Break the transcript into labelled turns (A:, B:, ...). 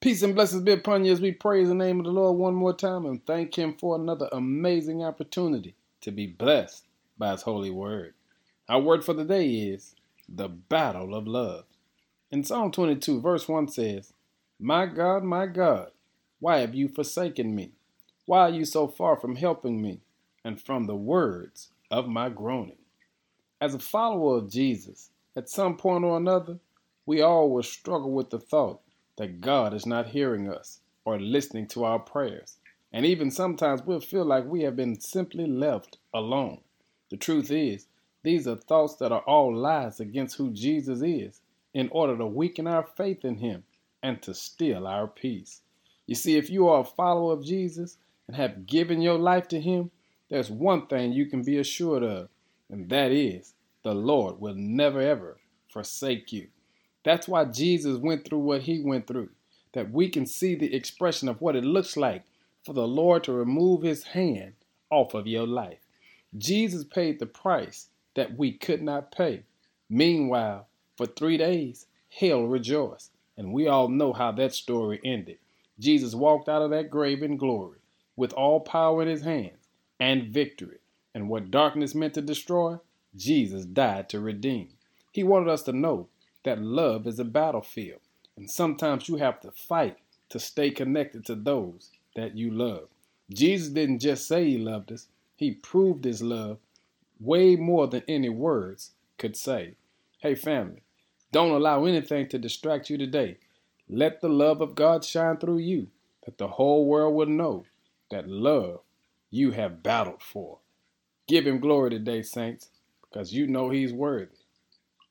A: Peace and blessings be upon you as we praise the name of the Lord one more time and thank Him for another amazing opportunity to be blessed by His holy word. Our word for the day is the battle of love. In Psalm 22, verse 1 says, My God, my God, why have you forsaken me? Why are you so far from helping me and from the words of my groaning? As a follower of Jesus, at some point or another, we all will struggle with the thought that God is not hearing us or listening to our prayers. And even sometimes we'll feel like we have been simply left alone. The truth is, these are thoughts that are all lies against who Jesus is in order to weaken our faith in Him and to steal our peace. You see, if you are a follower of Jesus and have given your life to Him, there's one thing you can be assured of, and that is the Lord will never ever forsake you. That's why Jesus went through what he went through, that we can see the expression of what it looks like for the Lord to remove his hand off of your life. Jesus paid the price that we could not pay. Meanwhile, for three days, hell rejoiced. And we all know how that story ended. Jesus walked out of that grave in glory with all power in his hands and victory. And what darkness meant to destroy, Jesus died to redeem. He wanted us to know that love is a battlefield, and sometimes you have to fight to stay connected to those that you love. Jesus didn't just say he loved us, he proved his love way more than any words could say. Hey, family, don't allow anything to distract you today. Let the love of God shine through you, that the whole world will know that love you have battled for. Give him glory today, saints, because you know he's worthy.